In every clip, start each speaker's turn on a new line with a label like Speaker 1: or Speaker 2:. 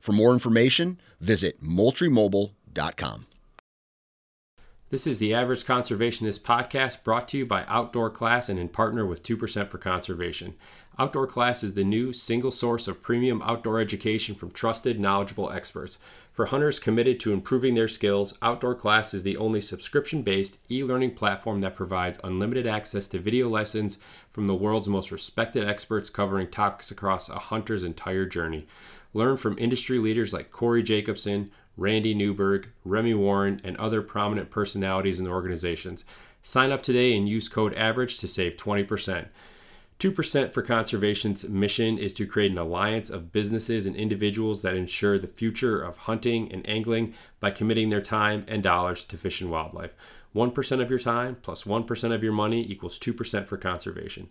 Speaker 1: For more information, visit moultriemobile.com.
Speaker 2: This is the Average Conservationist podcast brought to you by Outdoor Class and in partner with 2% for Conservation. Outdoor Class is the new single source of premium outdoor education from trusted, knowledgeable experts. For hunters committed to improving their skills, Outdoor Class is the only subscription based e learning platform that provides unlimited access to video lessons from the world's most respected experts covering topics across a hunter's entire journey. Learn from industry leaders like Corey Jacobson, Randy Newberg, Remy Warren, and other prominent personalities and organizations. Sign up today and use code AVERAGE to save 20%. 2% for Conservation's mission is to create an alliance of businesses and individuals that ensure the future of hunting and angling by committing their time and dollars to fish and wildlife. 1% of your time plus 1 of your money equals 2% for conservation.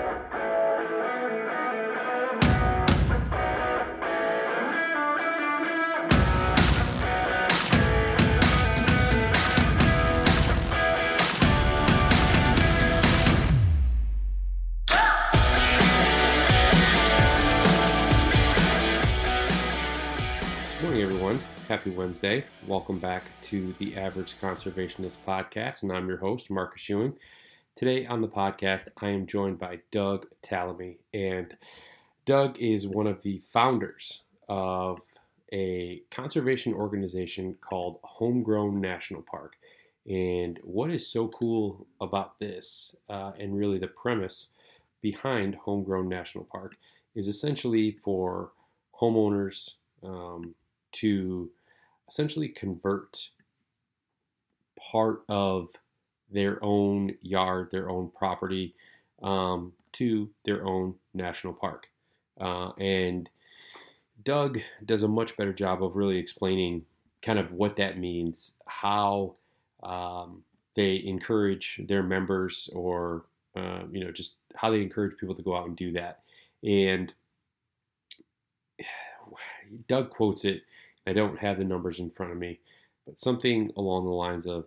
Speaker 2: Happy Wednesday. Welcome back to the Average Conservationist Podcast, and I'm your host, Marcus Ewing. Today on the podcast, I am joined by Doug Tallamy, and Doug is one of the founders of a conservation organization called Homegrown National Park. And what is so cool about this, uh, and really the premise behind Homegrown National Park, is essentially for homeowners um, to essentially convert part of their own yard, their own property, um, to their own national park. Uh, and Doug does a much better job of really explaining kind of what that means, how um, they encourage their members, or uh, you know, just how they encourage people to go out and do that. And Doug quotes it I don't have the numbers in front of me, but something along the lines of,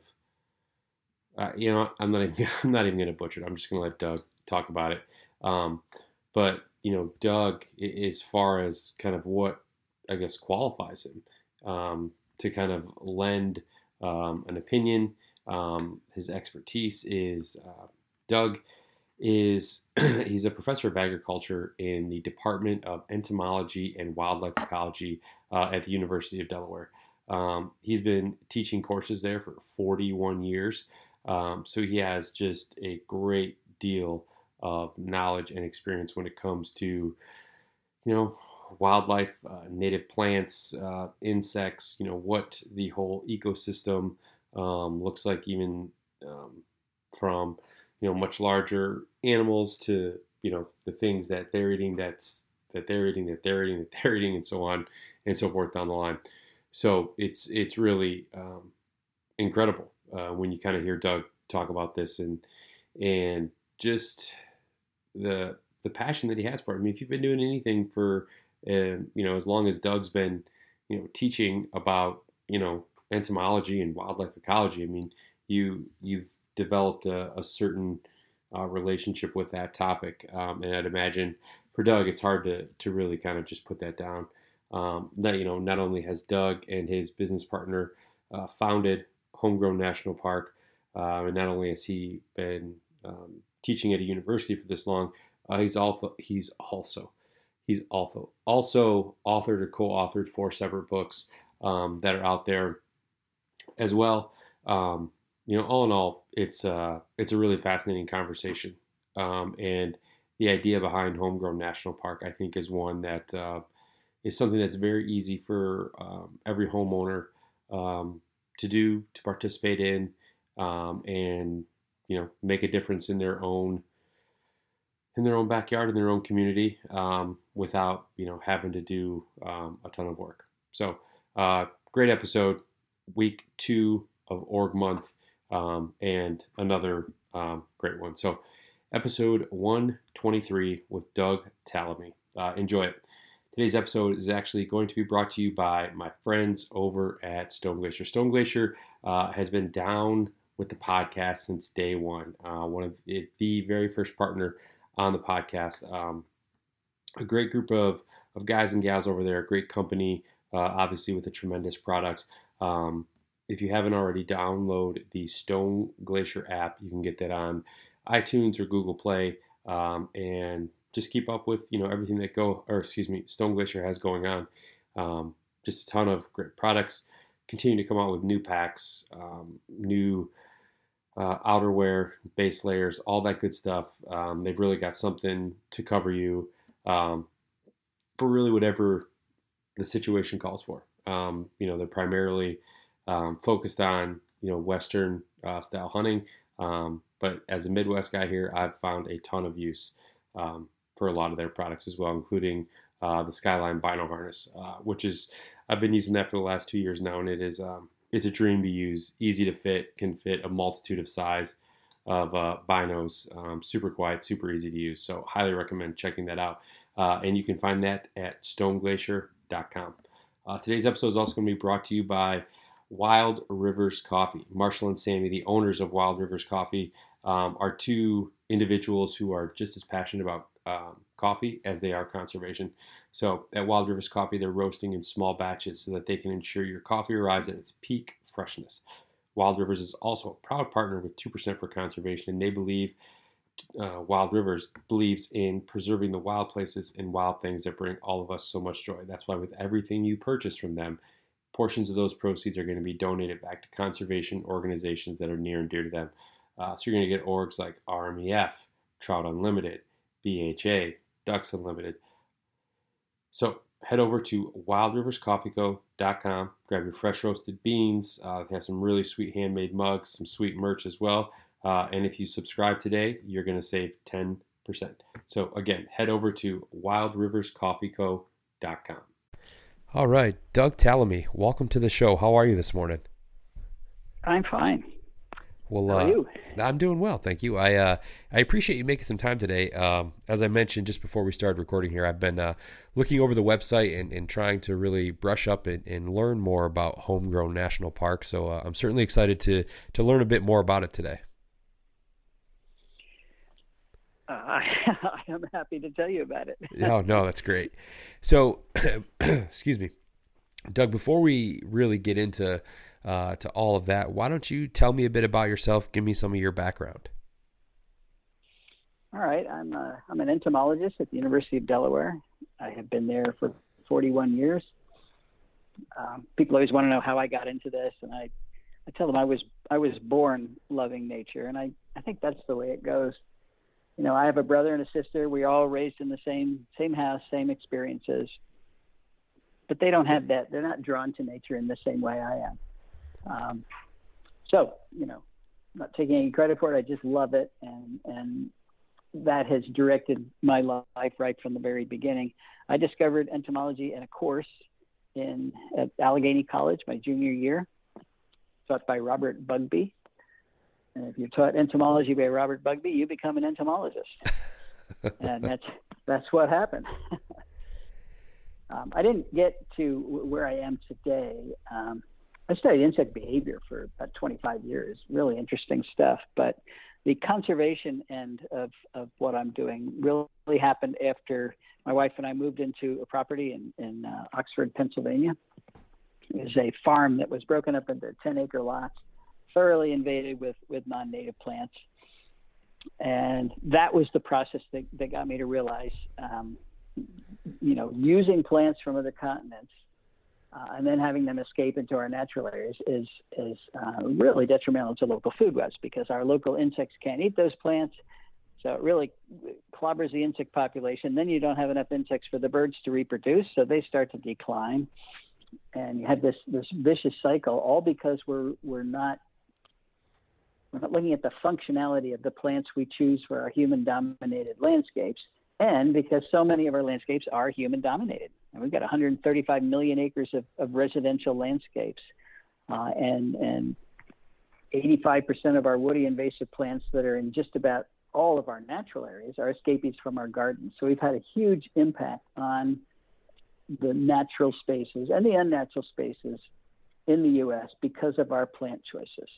Speaker 2: uh, you know, I'm not even, I'm not even going to butcher it. I'm just going to let Doug talk about it. Um, but you know, Doug, as far as kind of what I guess qualifies him um, to kind of lend um, an opinion, um, his expertise is uh, Doug is he's a professor of agriculture in the Department of Entomology and Wildlife Ecology uh, at the University of Delaware. Um, he's been teaching courses there for 41 years, um, so he has just a great deal of knowledge and experience when it comes to, you know, wildlife, uh, native plants, uh, insects, you know, what the whole ecosystem um, looks like, even um, from, you know, much larger animals to, you know, the things that they're eating, that's, that they're eating, that they're eating, that they're eating, and so on and so forth down the line. So it's, it's really um, incredible uh, when you kind of hear Doug talk about this and, and just the, the passion that he has for it. I mean, if you've been doing anything for, uh, you know, as long as Doug's been, you know, teaching about, you know, entomology and wildlife ecology, I mean, you you've developed a, a certain uh, relationship with that topic, um, and I'd imagine for Doug, it's hard to to really kind of just put that down. Um, that you know, not only has Doug and his business partner uh, founded Homegrown National Park, uh, and not only has he been um, teaching at a university for this long, uh, he's also he's also he's also also authored or co-authored four separate books um, that are out there as well. Um, you know, all in all, it's uh, it's a really fascinating conversation, um, and the idea behind Homegrown National Park, I think, is one that uh, is something that's very easy for um, every homeowner um, to do, to participate in, um, and you know, make a difference in their own in their own backyard in their own community um, without you know having to do um, a ton of work. So uh, great episode, week two of Org Month, um, and another great one. So episode 123 with Doug Tallamy. Uh, enjoy it. Today's episode is actually going to be brought to you by my friends over at Stone Glacier. Stone Glacier uh, has been down with the podcast since day one. Uh, one of the, the very first partner on the podcast. Um, a great group of, of guys and gals over there, great company, uh, obviously with a tremendous product. Um, if you haven't already, download the Stone Glacier app. You can get that on iTunes or Google Play, um, and just keep up with you know everything that go or excuse me, Stone Glacier has going on. Um, just a ton of great products. Continue to come out with new packs, um, new uh, outerwear, base layers, all that good stuff. Um, they've really got something to cover you um, for really whatever the situation calls for. Um, you know, they're primarily focused on you know Western uh, style hunting, um, but as a Midwest guy here, I've found a ton of use um, for a lot of their products as well, including uh, the Skyline Bino Harness, uh, which is I've been using that for the last two years now, and it is it's a dream to use, easy to fit, can fit a multitude of size of uh, binos, um, super quiet, super easy to use. So highly recommend checking that out. Uh, and you can find that at stoneglacier.com. Uh, today's episode is also going to be brought to you by Wild Rivers Coffee. Marshall and Sammy, the owners of Wild Rivers Coffee, um, are two individuals who are just as passionate about um, coffee as they are conservation. So at Wild Rivers Coffee, they're roasting in small batches so that they can ensure your coffee arrives at its peak freshness. Wild Rivers is also a proud partner with 2% for Conservation, and they believe uh, Wild Rivers believes in preserving the wild places and wild things that bring all of us so much joy. That's why, with everything you purchase from them, portions of those proceeds are going to be donated back to conservation organizations that are near and dear to them. Uh, so you're going to get orgs like RMEF, Trout Unlimited, BHA, Ducks Unlimited. So head over to wildriverscoffeeco.com, grab your fresh roasted beans. Uh, they have some really sweet handmade mugs, some sweet merch as well. Uh, and if you subscribe today, you're going to save 10%. So again, head over to wildriverscoffeeco.com. All right, Doug Tallamy, welcome to the show. How are you this morning?
Speaker 3: I'm fine.
Speaker 2: Well, How are uh, you? I'm doing well, thank you. I uh, I appreciate you making some time today. Um, as I mentioned just before we started recording here, I've been uh, looking over the website and, and trying to really brush up and, and learn more about Homegrown National Park. So uh, I'm certainly excited to to learn a bit more about it today.
Speaker 3: Uh, I am happy to tell you about it.
Speaker 2: oh no, that's great. So, excuse me, Doug. Before we really get into uh, to all of that. Why don't you tell me a bit about yourself? Give me some of your background.
Speaker 3: All right, I'm a, uh, I'm an entomologist at the University of Delaware. I have been there for 41 years. Um, people always want to know how I got into this, and I, I tell them I was I was born loving nature, and I, I think that's the way it goes. You know, I have a brother and a sister. We are all raised in the same same house, same experiences. but they don't have that. They're not drawn to nature in the same way I am. Um, so, you know, not taking any credit for it. I just love it, and and that has directed my life right from the very beginning. I discovered entomology in a course in at Allegheny College my junior year, taught by Robert Bugbee. And if you're taught entomology by Robert Bugbee, you become an entomologist, and that's that's what happened. um, I didn't get to where I am today. Um, I studied insect behavior for about 25 years, really interesting stuff. But the conservation end of, of what I'm doing really happened after my wife and I moved into a property in, in uh, Oxford, Pennsylvania. It was a farm that was broken up into 10 acre lots, thoroughly invaded with, with non native plants. And that was the process that, that got me to realize, um, you know, using plants from other continents uh, and then having them escape into our natural areas is is uh, really detrimental to local food webs because our local insects can't eat those plants. So it really clobbers the insect population. Then you don't have enough insects for the birds to reproduce, so they start to decline, and you have this this vicious cycle, all because we're we're not we're not looking at the functionality of the plants we choose for our human-dominated landscapes, and because so many of our landscapes are human-dominated. And we've got 135 million acres of, of residential landscapes, uh, and and 85% of our woody invasive plants that are in just about all of our natural areas are escapees from our gardens. So we've had a huge impact on the natural spaces and the unnatural spaces in the U.S. because of our plant choices.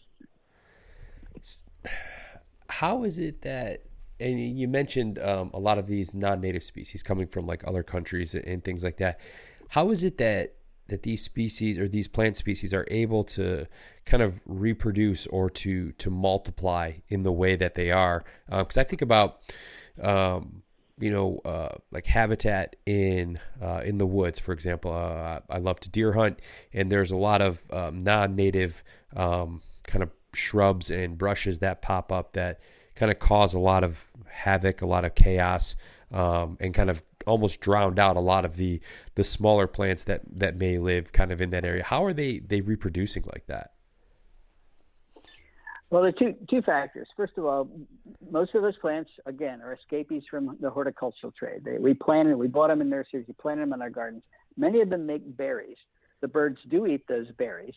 Speaker 2: How is it that and you mentioned um, a lot of these non-native species coming from like other countries and things like that. How is it that that these species or these plant species are able to kind of reproduce or to to multiply in the way that they are? Because um, I think about um, you know uh, like habitat in uh, in the woods, for example. Uh, I love to deer hunt, and there's a lot of um, non-native um, kind of shrubs and brushes that pop up that kind of cause a lot of havoc, a lot of chaos, um, and kind of almost drowned out a lot of the the smaller plants that that may live kind of in that area. How are they they reproducing like that?
Speaker 3: Well, there are two two factors. First of all, most of those plants, again, are escapees from the horticultural trade. They, we planted, we bought them in nurseries, we planted them in our gardens. Many of them make berries. The birds do eat those berries,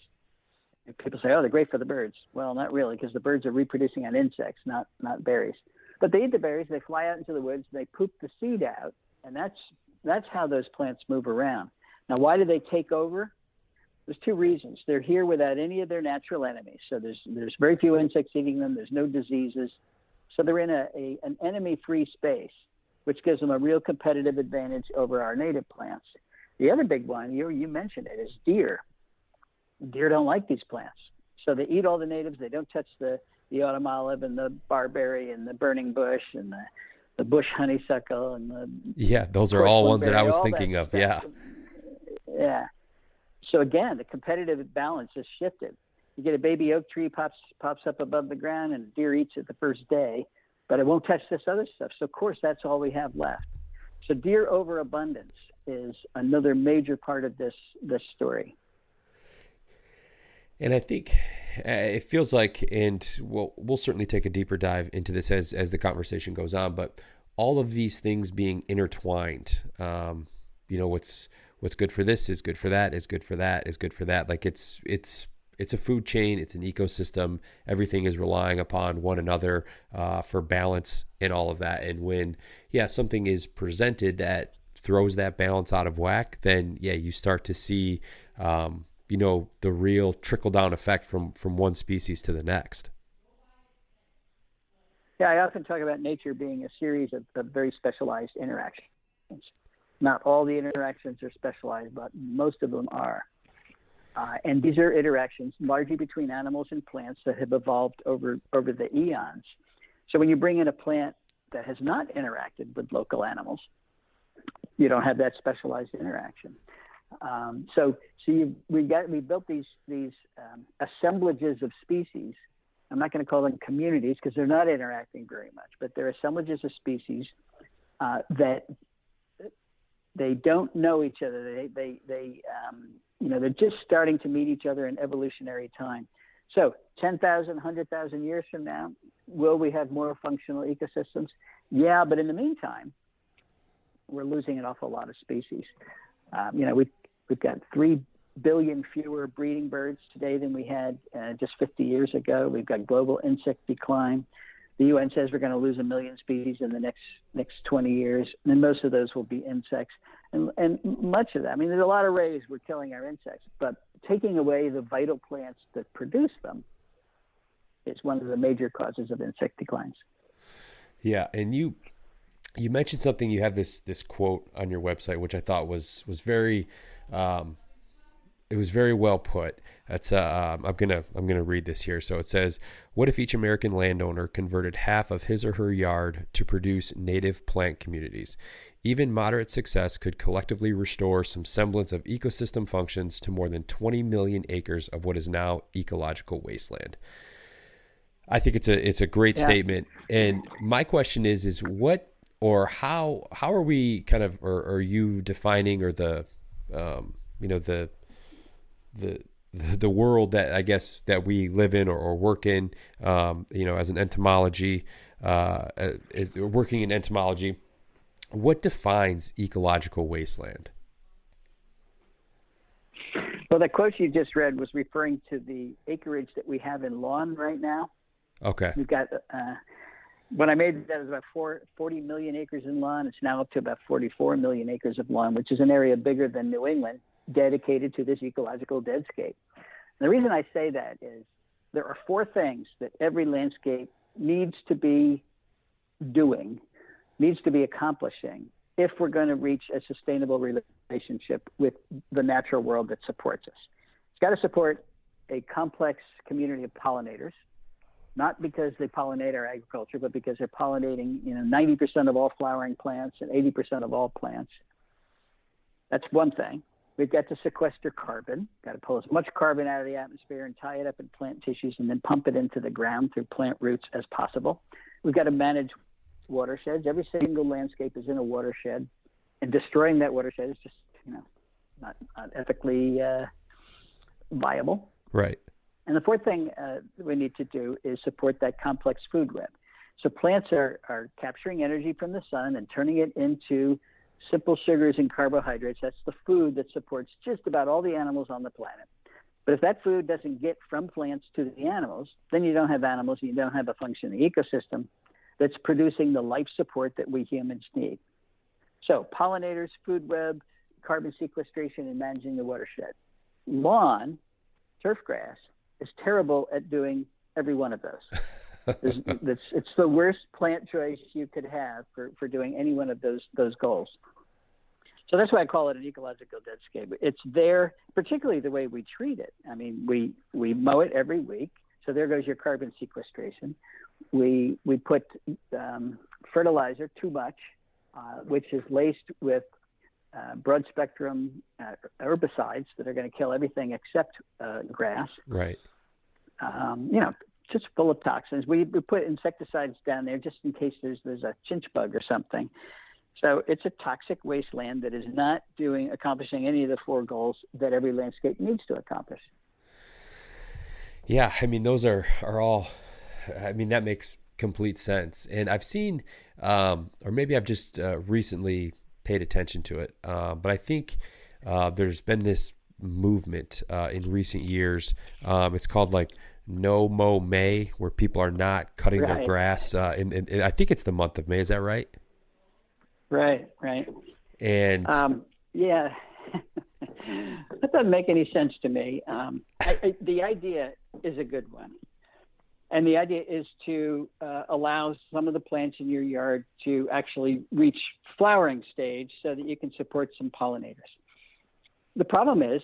Speaker 3: people say, oh, they're great for the birds. Well, not really, because the birds are reproducing on insects, not not berries. But they eat the berries. They fly out into the woods. They poop the seed out, and that's that's how those plants move around. Now, why do they take over? There's two reasons. They're here without any of their natural enemies. So there's there's very few insects eating them. There's no diseases. So they're in a, a an enemy-free space, which gives them a real competitive advantage over our native plants. The other big one, you you mentioned it, is deer deer don't like these plants. So they eat all the natives. They don't touch the, the autumn olive and the barberry and the burning bush and the, the bush honeysuckle and the
Speaker 2: yeah, those are all ones that I was thinking of. Stuff. Yeah,
Speaker 3: yeah. So again, the competitive balance has shifted. You get a baby oak tree pops pops up above the ground and deer eats it the first day, but it won't touch this other stuff. So of course that's all we have left. So deer overabundance is another major part of this this story.
Speaker 2: And I think uh, it feels like, and we'll, we'll certainly take a deeper dive into this as, as the conversation goes on, but all of these things being intertwined, um, you know, what's, what's good for this is good for that, is good for that, is good for that. Like it's, it's, it's a food chain, it's an ecosystem. Everything is relying upon one another uh, for balance and all of that. And when, yeah, something is presented that throws that balance out of whack, then yeah, you start to see um, you know the real trickle down effect from from one species to the next.
Speaker 3: Yeah i often talk about nature being a series of, of very specialized interactions. Not all the interactions are specialized but most of them are. Uh, and these are interactions largely between animals and plants that have evolved over over the eons. So when you bring in a plant that has not interacted with local animals you don't have that specialized interaction um, so, so you, we got we built these these um, assemblages of species. I'm not going to call them communities because they're not interacting very much, but they're assemblages of species uh, that they don't know each other. They they they um, you know they're just starting to meet each other in evolutionary time. So 10,000, 100,000 years from now, will we have more functional ecosystems? Yeah, but in the meantime, we're losing an awful lot of species. Um, you know, we've we've got three billion fewer breeding birds today than we had uh, just 50 years ago. We've got global insect decline. The UN says we're going to lose a million species in the next next 20 years, and most of those will be insects. And, and much of that, I mean, there's a lot of ways we're killing our insects, but taking away the vital plants that produce them is one of the major causes of insect declines.
Speaker 2: Yeah, and you you mentioned something. You have this this quote on your website, which I thought was was very um, it was very well put. That's uh, um, I'm gonna I'm gonna read this here. So it says, "What if each American landowner converted half of his or her yard to produce native plant communities? Even moderate success could collectively restore some semblance of ecosystem functions to more than 20 million acres of what is now ecological wasteland." I think it's a it's a great yeah. statement. And my question is is what or how how are we kind of or are you defining or the um, you know the the the world that I guess that we live in or, or work in, um, you know, as an entomology, uh, is working in entomology. What defines ecological wasteland?
Speaker 3: Well, the quote you just read was referring to the acreage that we have in lawn right now.
Speaker 2: Okay.
Speaker 3: We've got, uh, when I made that, it was about four, 40 million acres in lawn. It's now up to about 44 million acres of lawn, which is an area bigger than New England dedicated to this ecological deadscape. And the reason I say that is there are four things that every landscape needs to be doing, needs to be accomplishing if we're going to reach a sustainable relationship with the natural world that supports us. It's got to support a complex community of pollinators, not because they pollinate our agriculture, but because they're pollinating, you know, 90% of all flowering plants and 80% of all plants. That's one thing. We've got to sequester carbon, got to pull as much carbon out of the atmosphere and tie it up in plant tissues and then pump it into the ground through plant roots as possible. We've got to manage watersheds. Every single landscape is in a watershed, and destroying that watershed is just, you know, not, not ethically uh, viable.
Speaker 2: Right.
Speaker 3: And the fourth thing uh, we need to do is support that complex food web. So plants are, are capturing energy from the sun and turning it into simple sugars and carbohydrates. That's the food that supports just about all the animals on the planet. But if that food doesn't get from plants to the animals, then you don't have animals and you don't have a functioning ecosystem that's producing the life support that we humans need. So, pollinators, food web, carbon sequestration, and managing the watershed. Lawn, turf grass, is terrible at doing every one of those. it's, it's the worst plant choice you could have for, for doing any one of those those goals. So that's why I call it an ecological deadscape. It's there, particularly the way we treat it. I mean, we we mow it every week, so there goes your carbon sequestration. We we put um, fertilizer too much, uh, which is laced with uh, broad spectrum uh, herbicides that are going to kill everything except uh, grass.
Speaker 2: Right.
Speaker 3: Um, you know, just full of toxins. We, we put insecticides down there just in case there's there's a chinch bug or something. So it's a toxic wasteland that is not doing accomplishing any of the four goals that every landscape needs to accomplish.
Speaker 2: Yeah, I mean those are are all. I mean that makes complete sense, and I've seen, um, or maybe I've just uh, recently paid attention to it, uh, but I think uh, there's been this movement uh, in recent years. Um, it's called like No Mow May, where people are not cutting right. their grass. Uh, in, in, in, I think it's the month of May. Is that right?
Speaker 3: Right, right.
Speaker 2: And
Speaker 3: um, yeah, that doesn't make any sense to me. Um, I, I, the idea is a good one. And the idea is to uh, allow some of the plants in your yard to actually reach flowering stage so that you can support some pollinators. The problem is,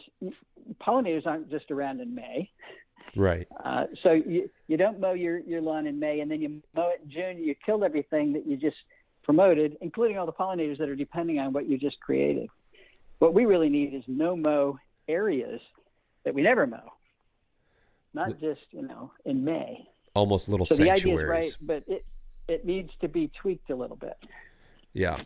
Speaker 3: pollinators aren't just around in May.
Speaker 2: Right.
Speaker 3: Uh, so you, you don't mow your, your lawn in May and then you mow it in June, you killed everything that you just promoted, including all the pollinators that are depending on what you just created. What we really need is no mow areas that we never mow, not just you know in May.
Speaker 2: Almost little
Speaker 3: so
Speaker 2: sanctuaries.
Speaker 3: the idea is right, but it it needs to be tweaked a little bit.
Speaker 2: Yeah,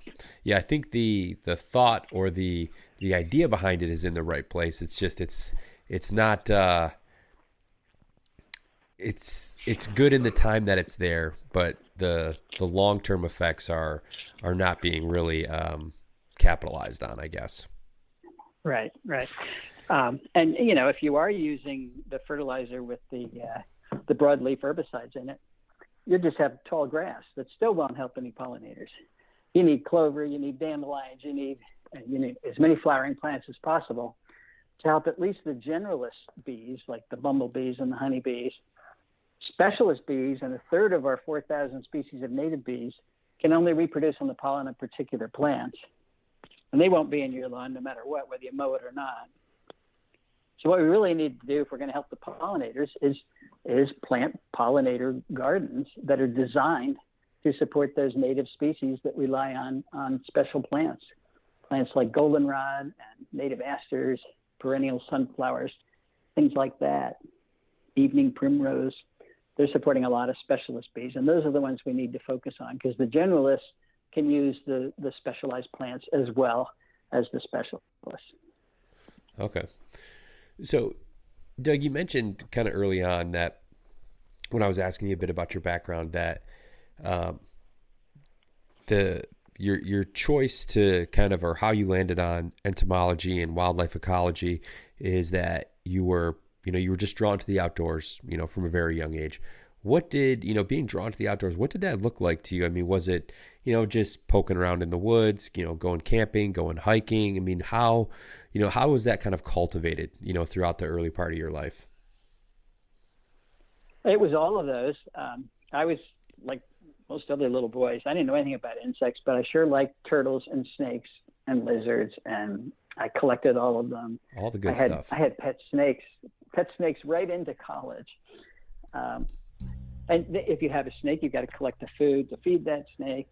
Speaker 2: yeah. I think the the thought or the the idea behind it is in the right place. It's just it's it's not. Uh, it's it's good in the time that it's there, but the the long term effects are are not being really um, capitalized on, I guess.
Speaker 3: Right, right. Um, and you know, if you are using the fertilizer with the uh, the broadleaf herbicides in it, you just have tall grass that still won't help any pollinators. You need clover, you need dandelions, you need you need as many flowering plants as possible to help at least the generalist bees, like the bumblebees and the honeybees. Specialist bees and a third of our 4,000 species of native bees can only reproduce on the pollen of particular plants. And they won't be in your lawn no matter what, whether you mow it or not. So what we really need to do if we're going to help the pollinators is is plant pollinator gardens that are designed to support those native species that rely on on special plants. Plants like goldenrod and native asters, perennial sunflowers, things like that. Evening primrose. They're supporting a lot of specialist bees, and those are the ones we need to focus on because the generalists can use the, the specialized plants as well as the specialists.
Speaker 2: Okay. So, Doug, you mentioned kind of early on that when I was asking you a bit about your background, that um, the your your choice to kind of or how you landed on entomology and wildlife ecology is that you were you know you were just drawn to the outdoors you know from a very young age. What did you know being drawn to the outdoors what did that look like to you? I mean was it you know just poking around in the woods you know going camping going hiking? I mean how you know how was that kind of cultivated you know throughout the early part of your life?
Speaker 3: It was all of those. Um, i was like most other little boys i didn't know anything about insects but i sure liked turtles and snakes and lizards and i collected all of them.
Speaker 2: All the good
Speaker 3: I had,
Speaker 2: stuff.
Speaker 3: I had pet snakes pet snakes right into college. Um, and if you have a snake, you've got to collect the food to feed that snake.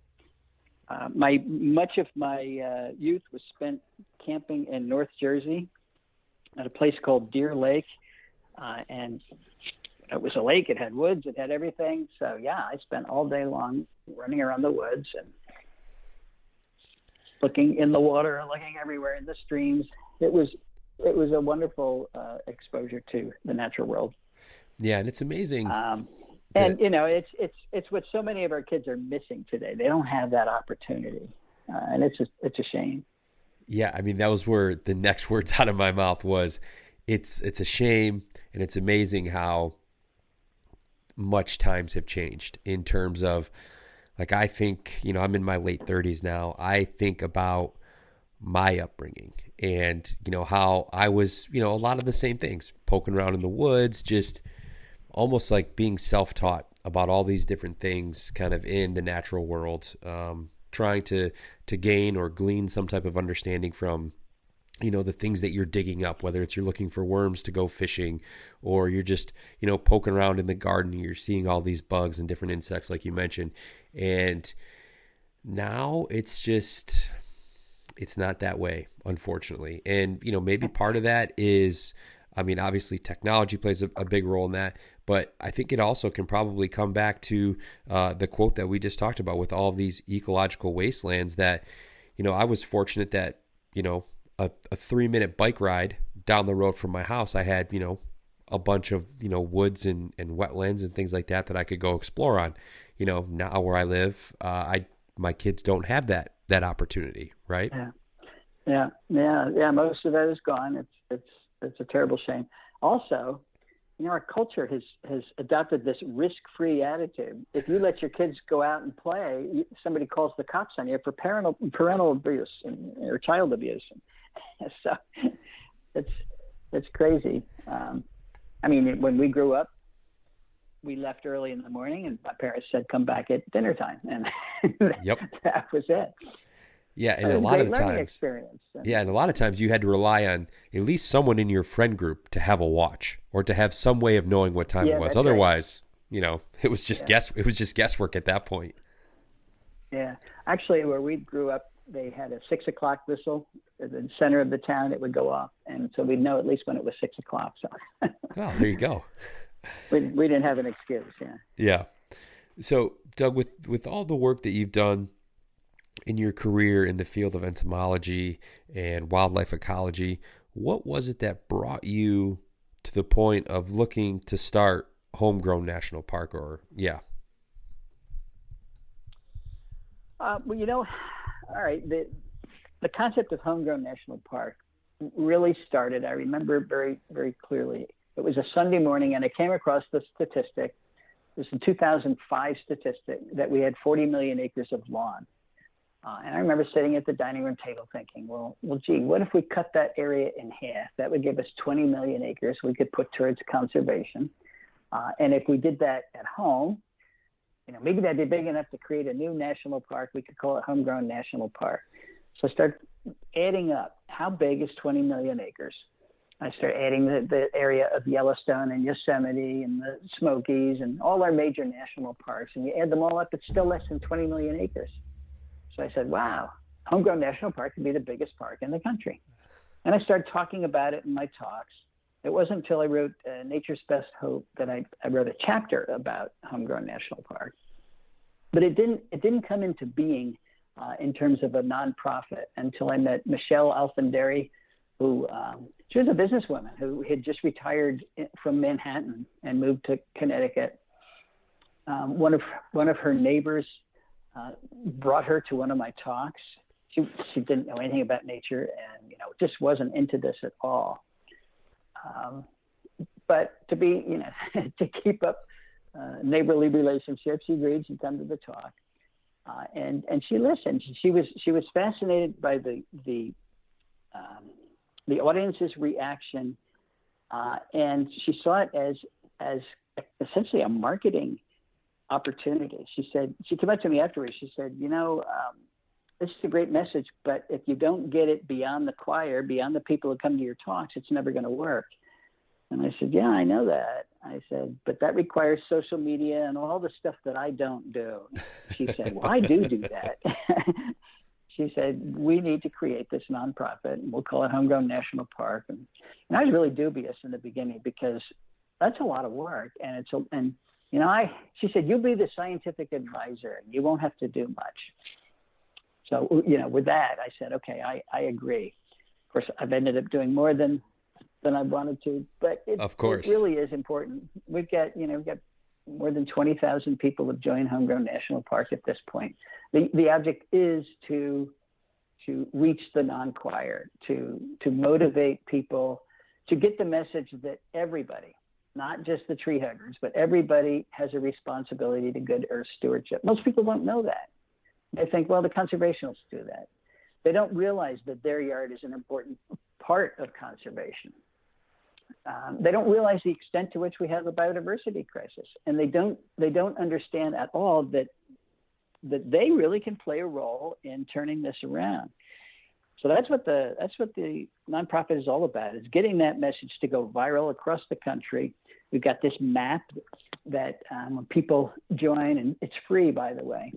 Speaker 3: Uh, my much of my uh, youth was spent camping in North Jersey at a place called Deer Lake, uh, and it was a lake. It had woods. It had everything. So yeah, I spent all day long running around the woods and looking in the water, looking everywhere in the streams. It was it was a wonderful uh, exposure to the natural world.
Speaker 2: Yeah, and it's amazing.
Speaker 3: Um, and you know, it's it's it's what so many of our kids are missing today. They don't have that opportunity, uh, and it's just it's a shame.
Speaker 2: Yeah, I mean that was where the next words out of my mouth was, it's it's a shame, and it's amazing how much times have changed in terms of, like I think you know I'm in my late 30s now. I think about my upbringing and you know how I was you know a lot of the same things, poking around in the woods, just almost like being self-taught about all these different things kind of in the natural world um, trying to to gain or glean some type of understanding from you know the things that you're digging up whether it's you're looking for worms to go fishing or you're just you know poking around in the garden you're seeing all these bugs and different insects like you mentioned. And now it's just it's not that way unfortunately. And you know maybe part of that is I mean, obviously, technology plays a, a, big role in that, but I think it also can probably come back to uh, the quote that we just talked about with all these ecological wastelands. That, you know, I was fortunate that, you know, a, a three minute bike ride down the road from my house, I had, you know, a bunch of, you know, woods and, and wetlands and things like that that I could go explore on. You know, now where I live, uh, I my kids don't have that that opportunity, right?
Speaker 3: Yeah, yeah, yeah, yeah. Most of that is gone. It's it's it's a terrible shame. Also, you know, our culture has has adopted this risk-free attitude. If you let your kids go out and play, somebody calls the cops on you for parental parental abuse or child abuse. so it's it's crazy. Um, I mean, when we grew up, we left early in the morning, and my parents said, "Come back at dinner time," and
Speaker 2: yep.
Speaker 3: that was it.
Speaker 2: Yeah, and a lot of the times,
Speaker 3: experience.
Speaker 2: yeah, and a lot of times you had to rely on at least someone in your friend group to have a watch or to have some way of knowing what time
Speaker 3: yeah,
Speaker 2: it was.
Speaker 3: Right.
Speaker 2: You know, it was just
Speaker 3: yeah.
Speaker 2: guess. It was just guesswork at that point.
Speaker 3: Yeah, actually, where we grew up, they had a six o'clock whistle at the center of the town. It would go off, and so we'd know at least when it was six o'clock. So.
Speaker 2: oh, there you go.
Speaker 3: we we didn't have an excuse. Yeah.
Speaker 2: Yeah. So, Doug, with with all the work that you've done in your career in the field of entomology and wildlife ecology, what was it that brought you to the point of looking to start Homegrown National Park? Or, yeah.
Speaker 3: Uh, well, you know, all right, the, the concept of Homegrown National Park really started, I remember very, very clearly. It was a Sunday morning, and I came across the statistic. It was a 2005 statistic that we had 40 million acres of lawn. Uh, and I remember sitting at the dining room table thinking, well, well, gee, what if we cut that area in half? That would give us 20 million acres we could put towards conservation. Uh, and if we did that at home, you know, maybe that'd be big enough to create a new national park. We could call it Homegrown National Park. So I start adding up how big is 20 million acres. I start adding the, the area of Yellowstone and Yosemite and the Smokies and all our major national parks, and you add them all up, it's still less than 20 million acres. So I said, wow, Homegrown National Park could be the biggest park in the country. And I started talking about it in my talks. It wasn't until I wrote uh, Nature's Best Hope that I, I wrote a chapter about Homegrown National Park. But it didn't, it didn't come into being uh, in terms of a nonprofit until I met Michelle Alfandari, who um, she was a businesswoman who had just retired from Manhattan and moved to Connecticut. Um, one of one of her neighbors uh, brought her to one of my talks. She, she didn't know anything about nature and, you know, just wasn't into this at all. Um, but to be, you know, to keep up uh, neighborly relationships, she agreed. She'd come to the talk, uh, and and she listened. She was she was fascinated by the the um, the audience's reaction, uh, and she saw it as as essentially a marketing opportunity. She said, she came up to me afterwards. She said, you know, um, this is a great message, but if you don't get it beyond the choir, beyond the people who come to your talks, it's never going to work. And I said, yeah, I know that. I said, but that requires social media and all the stuff that I don't do. She said, well, I do do that. she said, we need to create this nonprofit and we'll call it Homegrown National Park. And, and I was really dubious in the beginning because that's a lot of work and it's a, and you know, I she said you'll be the scientific advisor. You won't have to do much. So you know, with that, I said, okay, I I agree. Of course, I've ended up doing more than than I wanted to, but it,
Speaker 2: of course.
Speaker 3: it really is important. We've got you know we've got more than twenty thousand people have joined Homegrown National Park at this point. The the object is to to reach the non-choir, to to motivate people, to get the message that everybody, not just the tree huggers, but everybody has a responsibility to good earth stewardship. Most people don't know that. They think, well, the conservationists do that. They don't realize that their yard is an important part of conservation. Um, they don't realize the extent to which we have a biodiversity crisis, and they don't they don't understand at all that that they really can play a role in turning this around. So that's what the that's what the nonprofit is all about: is getting that message to go viral across the country We've got this map that um, when people join, and it's free, by the way.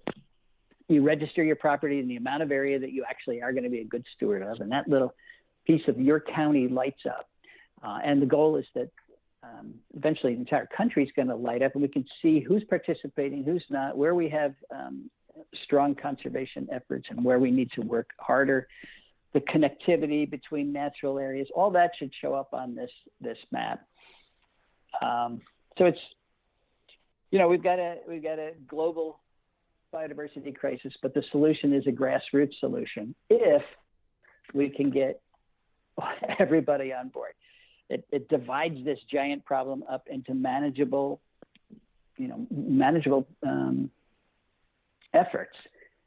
Speaker 3: You register your property and the amount of area that you actually are going to be a good steward of, and that little piece of your county lights up. Uh, and the goal is that um, eventually the entire country is going to light up, and we can see who's participating, who's not, where we have um, strong conservation efforts, and where we need to work harder. The connectivity between natural areas, all that should show up on this this map. Um, so it's, you know, we've got a we've got a global biodiversity crisis, but the solution is a grassroots solution if we can get everybody on board. It, it divides this giant problem up into manageable, you know, manageable um, efforts.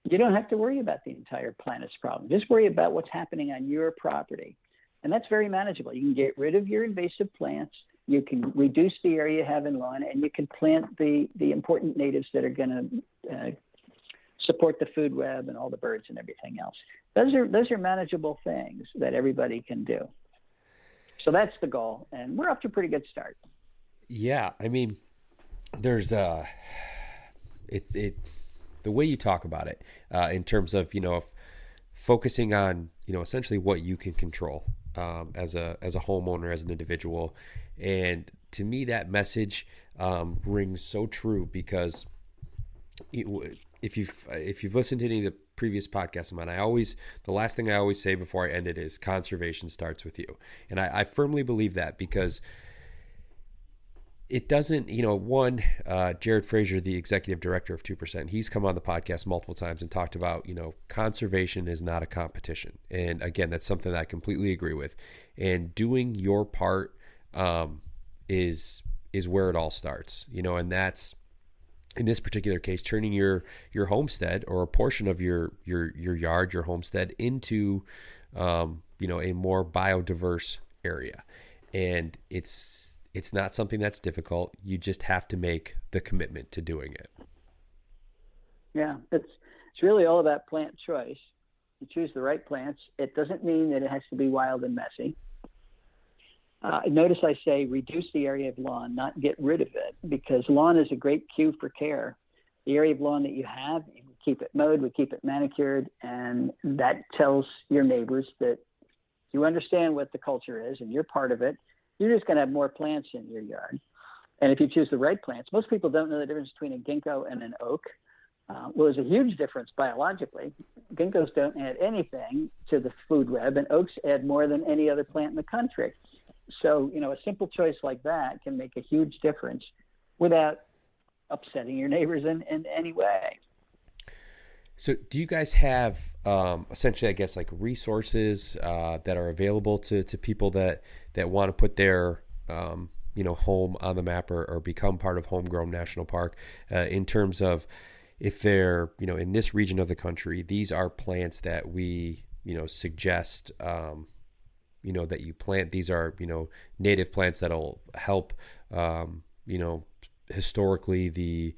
Speaker 3: You don't have to worry about the entire planet's problem. Just worry about what's happening on your property. And that's very manageable. You can get rid of your invasive plants you can reduce the area you have in lawn, and you can plant the, the important natives that are going to uh, support the food web and all the birds and everything else. Those are those are manageable things that everybody can do. So that's the goal, and we're off to a pretty good start.
Speaker 2: Yeah, I mean, there's uh, it's it the way you talk about it uh, in terms of you know focusing on you know essentially what you can control um, as a as a homeowner as an individual. And to me, that message um, rings so true because it, if you've if you've listened to any of the previous podcasts of mine, I always the last thing I always say before I end it is conservation starts with you, and I, I firmly believe that because it doesn't, you know, one, uh, Jared Frazier, the executive director of 2%, he's come on the podcast multiple times and talked about, you know, conservation is not a competition. And again, that's something that I completely agree with. And doing your part um, is is where it all starts, you know, and that's in this particular case turning your your homestead or a portion of your your your yard your homestead into um, you know a more biodiverse area and it's it's not something that's difficult. You just have to make the commitment to doing it.
Speaker 3: Yeah, it's it's really all about plant choice. You choose the right plants. It doesn't mean that it has to be wild and messy. Uh, notice I say reduce the area of lawn, not get rid of it, because lawn is a great cue for care. The area of lawn that you have, we keep it mowed, we keep it manicured, and that tells your neighbors that you understand what the culture is and you're part of it you're just going to have more plants in your yard. And if you choose the right plants, most people don't know the difference between a ginkgo and an oak. Uh, well, there's a huge difference biologically. Ginkgos don't add anything to the food web, and oaks add more than any other plant in the country. So, you know, a simple choice like that can make a huge difference without upsetting your neighbors in, in any way.
Speaker 2: So, do you guys have um, essentially, I guess, like resources uh, that are available to, to people that that want to put their um, you know home on the map or, or become part of Homegrown National Park uh, in terms of if they're you know in this region of the country, these are plants that we you know suggest um, you know that you plant. These are you know native plants that'll help um, you know historically the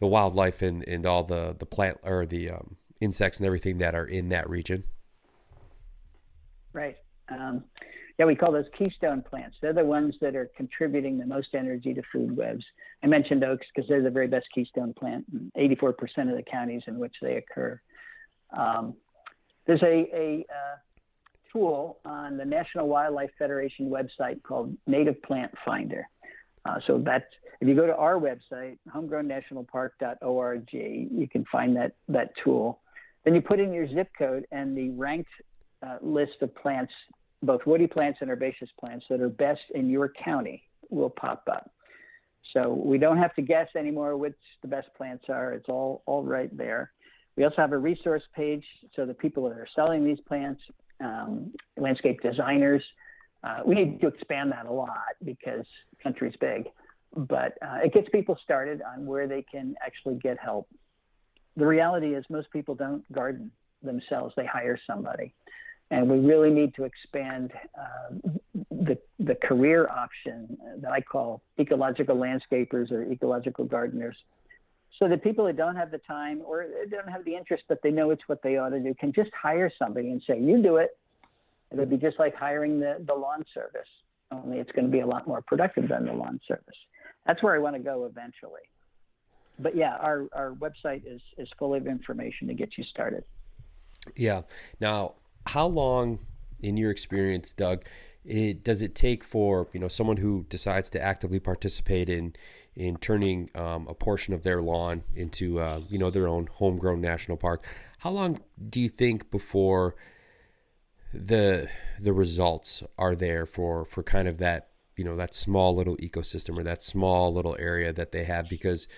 Speaker 2: the wildlife and, and all the, the plant or the um, insects and everything that are in that region.
Speaker 3: Right. Yeah, we call those keystone plants. They're the ones that are contributing the most energy to food webs. I mentioned oaks because they're the very best keystone plant in 84% of the counties in which they occur. Um, there's a, a uh, tool on the National Wildlife Federation website called Native Plant Finder. Uh, so that's if you go to our website, homegrownnationalpark.org, you can find that that tool. Then you put in your zip code, and the ranked uh, list of plants, both woody plants and herbaceous plants that are best in your county, will pop up. So we don't have to guess anymore which the best plants are. It's all all right there. We also have a resource page so the people that are selling these plants, um, landscape designers, uh, we need to expand that a lot because country's big, but uh, it gets people started on where they can actually get help. The reality is most people don't garden themselves; they hire somebody, and we really need to expand uh, the the career option that I call ecological landscapers or ecological gardeners. So that people that don't have the time or don't have the interest, but they know it's what they ought to do, can just hire somebody and say, "You do it," It'll be just like hiring the, the lawn service, only it's going to be a lot more productive than the lawn service. That's where I want to go eventually. But yeah, our, our website is, is full of information to get you started.
Speaker 2: Yeah. Now, how long, in your experience, Doug, it, does it take for you know someone who decides to actively participate in in turning um, a portion of their lawn into uh, you know their own homegrown national park? How long do you think before the the results are there for for kind of that you know that small little ecosystem or that small little area that they have because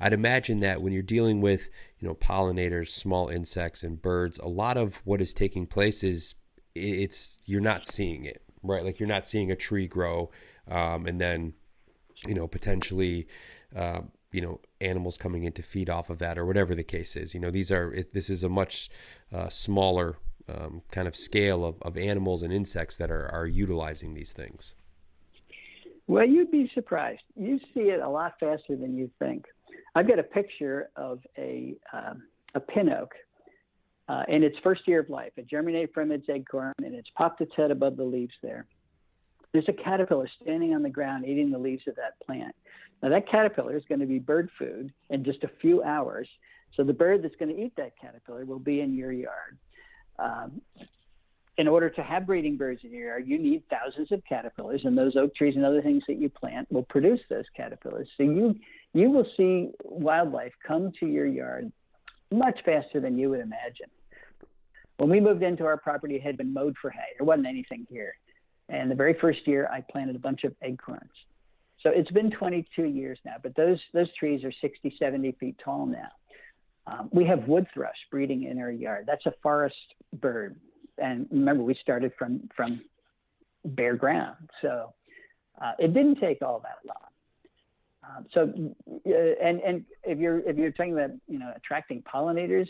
Speaker 2: I'd imagine that when you're dealing with you know pollinators, small insects and birds, a lot of what is taking place is it's you're not seeing it right like you're not seeing a tree grow um, and then you know potentially uh, you know animals coming in to feed off of that or whatever the case is you know these are it, this is a much uh, smaller um, kind of scale of, of animals and insects that are, are utilizing these things?
Speaker 3: Well, you'd be surprised. You see it a lot faster than you think. I've got a picture of a, um, a pin oak uh, in its first year of life. It germinated from its acorn and it's popped its head above the leaves there. There's a caterpillar standing on the ground eating the leaves of that plant. Now, that caterpillar is going to be bird food in just a few hours. So, the bird that's going to eat that caterpillar will be in your yard. Um, in order to have breeding birds in your yard, you need thousands of caterpillars, and those oak trees and other things that you plant will produce those caterpillars. So you you will see wildlife come to your yard much faster than you would imagine. When we moved into our property, it had been mowed for hay. There wasn't anything here. And the very first year, I planted a bunch of acorns. So it's been 22 years now, but those those trees are 60, 70 feet tall now. Um, we have wood thrush breeding in our yard. That's a forest bird, and remember, we started from from bare ground, so uh, it didn't take all that long. Um, so, uh, and and if you're if you're talking about you know attracting pollinators,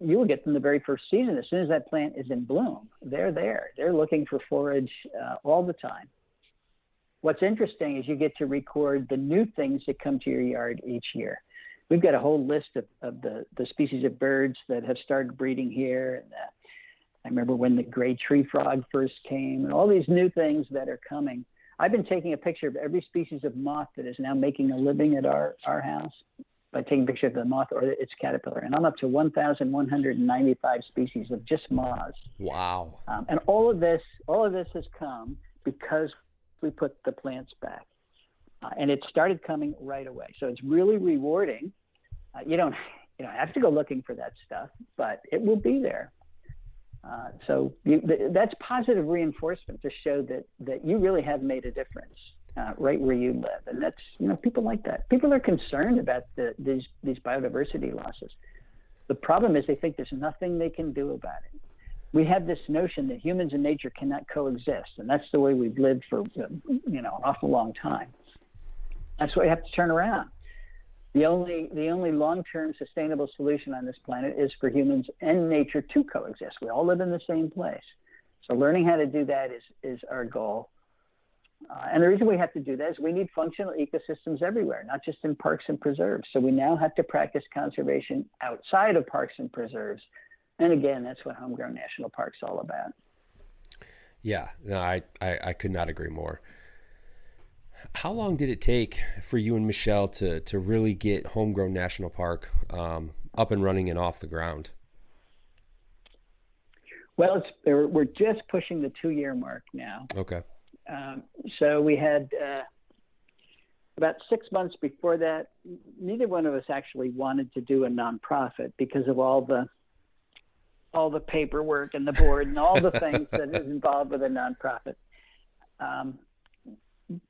Speaker 3: you will get them the very first season. As soon as that plant is in bloom, they're there. They're looking for forage uh, all the time. What's interesting is you get to record the new things that come to your yard each year. We've got a whole list of, of the, the species of birds that have started breeding here. And uh, I remember when the gray tree frog first came, and all these new things that are coming. I've been taking a picture of every species of moth that is now making a living at our, our house by taking a picture of the moth or its caterpillar. And I'm up to 1,195 species of just moths.
Speaker 2: Wow.
Speaker 3: Um, and all of this, all of this has come because we put the plants back. Uh, and it started coming right away. So it's really rewarding. Uh, you don't you don't have to go looking for that stuff, but it will be there. Uh, so you, th- that's positive reinforcement to show that that you really have made a difference uh, right where you live, and that's you know people like that. People are concerned about the, these these biodiversity losses. The problem is they think there's nothing they can do about it we have this notion that humans and nature cannot coexist, and that's the way we've lived for you know an awful long time. That's what we have to turn around. The only the only long-term sustainable solution on this planet is for humans and nature to coexist. We all live in the same place, so learning how to do that is is our goal. Uh, and the reason we have to do that is we need functional ecosystems everywhere, not just in parks and preserves. So we now have to practice conservation outside of parks and preserves and again, that's what Homegrown National Park's all about.
Speaker 2: Yeah, no, I, I, I could not agree more. How long did it take for you and Michelle to, to really get Homegrown National Park um, up and running and off the ground?
Speaker 3: Well, it's, we're just pushing the two year mark now.
Speaker 2: Okay.
Speaker 3: Um, so we had uh, about six months before that, neither one of us actually wanted to do a nonprofit because of all the all the paperwork and the board and all the things that is involved with a nonprofit. Um,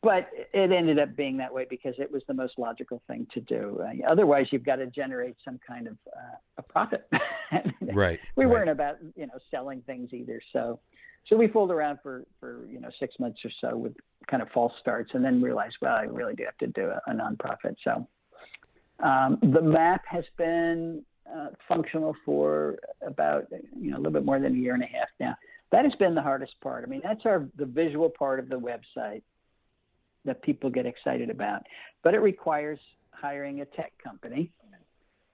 Speaker 3: but it ended up being that way because it was the most logical thing to do. Uh, otherwise, you've got to generate some kind of uh, a profit.
Speaker 2: right.
Speaker 3: We
Speaker 2: right.
Speaker 3: weren't about you know selling things either. So, so we fooled around for for you know six months or so with kind of false starts, and then realized, well, I really do have to do a, a nonprofit. So, um, the map has been uh, functional for about you know a little bit more than a year and a half now. That has been the hardest part. I mean, that's our the visual part of the website that people get excited about, but it requires hiring a tech company.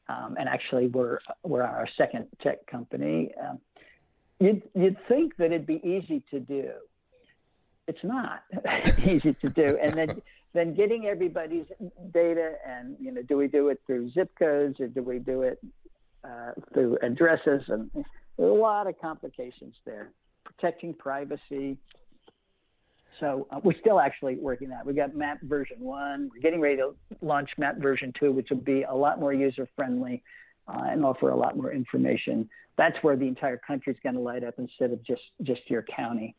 Speaker 3: Um, and actually, we're we're our second tech company. Um, you'd you'd think that it'd be easy to do. It's not easy to do, and then then getting everybody's data and you know, do we do it through zip codes or do we do it uh, through addresses, and a lot of complications there. Protecting privacy. So uh, we're still actually working that. We've got MAP version one. We're getting ready to launch MAP version two, which will be a lot more user friendly uh, and offer a lot more information. That's where the entire country is going to light up instead of just just your county.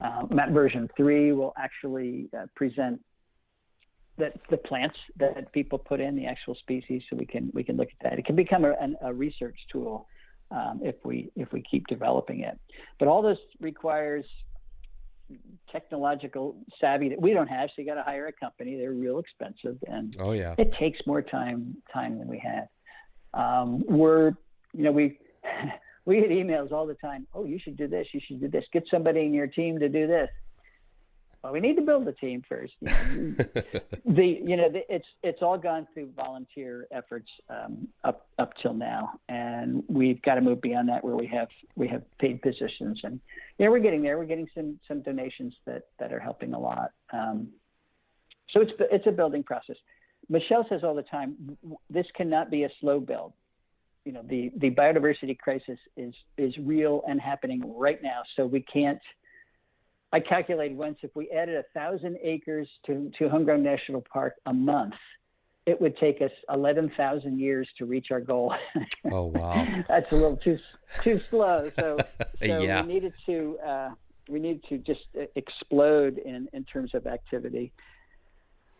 Speaker 3: Uh, MAP version three will actually uh, present that the plants that people put in, the actual species, so we can we can look at that. It can become a, a research tool um, if we if we keep developing it. But all this requires technological savvy that we don't have. So you got to hire a company. They're real expensive, and
Speaker 2: oh yeah,
Speaker 3: it takes more time time than we have. Um, we're you know we. we get emails all the time. Oh, you should do this. You should do this. Get somebody in your team to do this well, we need to build a team first. You know, the you know the, it's it's all gone through volunteer efforts um, up up till now, and we've got to move beyond that where we have we have paid positions, and you know we're getting there. We're getting some some donations that that are helping a lot. Um, so it's it's a building process. Michelle says all the time, this cannot be a slow build. You know, the the biodiversity crisis is is real and happening right now. So we can't I calculated once if we added a thousand acres to, to Homegrown National Park a month, it would take us 11,000 years to reach our goal.
Speaker 2: oh wow,
Speaker 3: that's a little too too slow. So, so
Speaker 2: yeah.
Speaker 3: we needed to uh, we needed to just explode in in terms of activity,